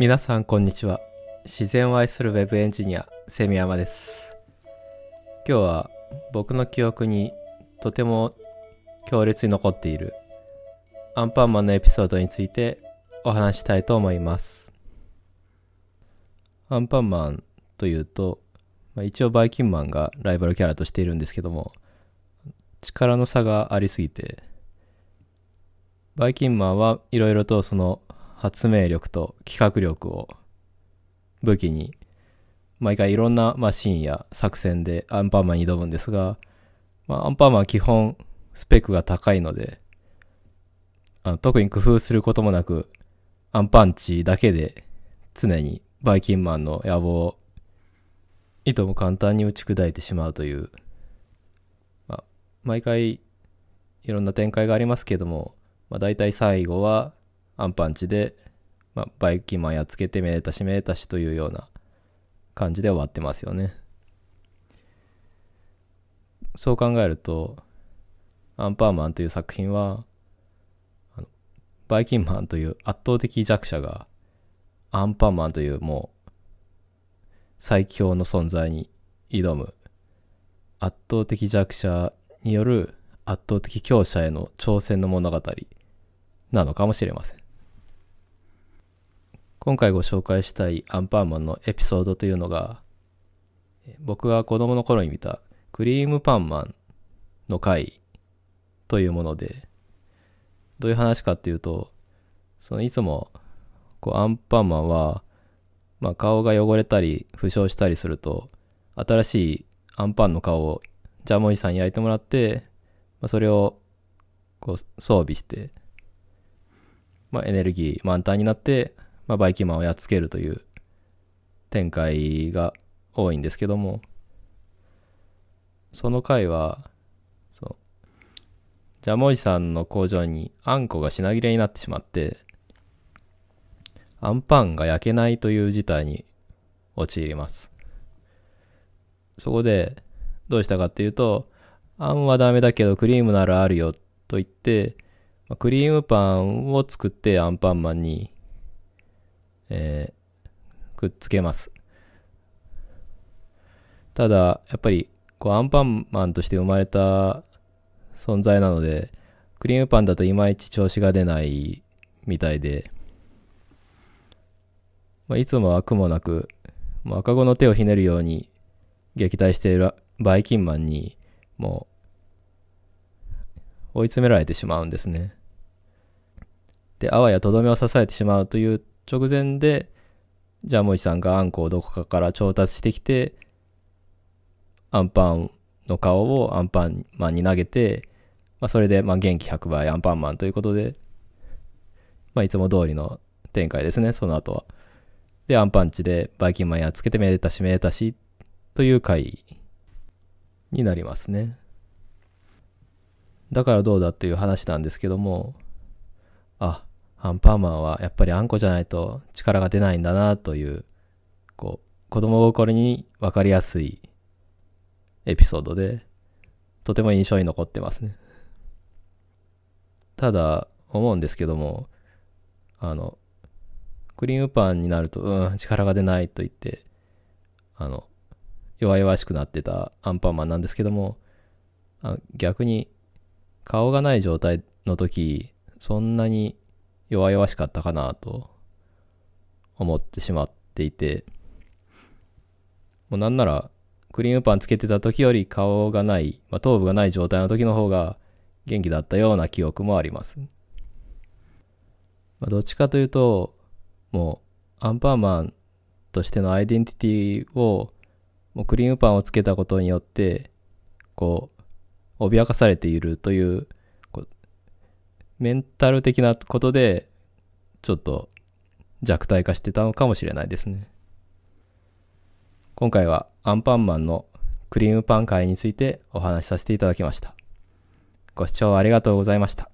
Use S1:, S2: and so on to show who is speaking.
S1: 皆さんこんにちは。自然を愛するウェブエンジニアセミヤマです。今日は僕の記憶にとても強烈に残っているアンパンマンのエピソードについてお話したいと思います。アンパンマンというと、まあ、一応バイキンマンがライバルキャラとしているんですけども力の差がありすぎてバイキンマンはいろいろとその発明力と企画力を武器に毎回いろんなマシンや作戦でアンパンマンに挑むんですが、まあ、アンパンマンは基本スペックが高いのであの特に工夫することもなくアンパンチだけで常にバイキンマンの野望をいとも簡単に打ち砕いてしまうという、まあ、毎回いろんな展開がありますけども、まあ、大体最後はアンパンチで、まあ、バイキンマンやっつけてめでたしめでたしというような感じで終わってますよね。そう考えると、アンパンマンという作品は、バイキンマンという圧倒的弱者が、アンパンマンというもう、最強の存在に挑む、圧倒的弱者による圧倒的強者への挑戦の物語なのかもしれません。今回ご紹介したいアンパンマンのエピソードというのが、僕が子供の頃に見たクリームパンマンの回というもので、どういう話かっていうと、そのいつもこうアンパンマンは、まあ、顔が汚れたり負傷したりすると、新しいアンパンの顔をジャムおじさんに焼いてもらって、まあ、それをこう装備して、まあ、エネルギー満タンになってまあ、バイキンマンをやっつけるという展開が多いんですけども、その回は、そう、ジャムおじさんの工場にあんこが品切れになってしまって、あんパンが焼けないという事態に陥ります。そこで、どうしたかっていうと、あんはダメだけどクリームならあるよと言って、クリームパンを作ってアンパンマンにえー、くっつけます。ただ、やっぱり、こう、アンパンマンとして生まれた存在なので、クリームパンだといまいち調子が出ないみたいで、まあ、いつもは苦もなく、まあ、赤子の手をひねるように撃退しているバイキンマンに、もう、追い詰められてしまうんですね。で、あわやとどめを支えてしまうという直前で、ジャムおじさんがあんこをどこかから調達してきて、アンパンの顔をアンパンマンに投げて、まあ、それでまあ元気100倍アンパンマンということで、まあ、いつも通りの展開ですね、その後は。で、アンパンチでバイキンマンやっつけてめでたしめでたしという回になりますね。だからどうだっていう話なんですけども、あ、アンパンマンはやっぱりあんこじゃないと力が出ないんだなという、こう、子供心に分かりやすいエピソードで、とても印象に残ってますね。ただ、思うんですけども、あの、クリームパンになると、うん、力が出ないと言って、あの、弱々しくなってたアンパンマンなんですけども、あ逆に顔がない状態の時、そんなに弱々しかったかなと思ってしまっていて、もうなんならクリームパンつけてた時より顔がない、まあ、頭部がない状態の時の方が元気だったような記憶もあります。まあ、どっちかというと、もうアンパンマンとしてのアイデンティティをもうクリームパンをつけたことによって、こう、脅かされているというメンタル的なことで、ちょっと弱体化してたのかもしれないですね。今回はアンパンマンのクリームパン会についてお話しさせていただきました。ご視聴ありがとうございました。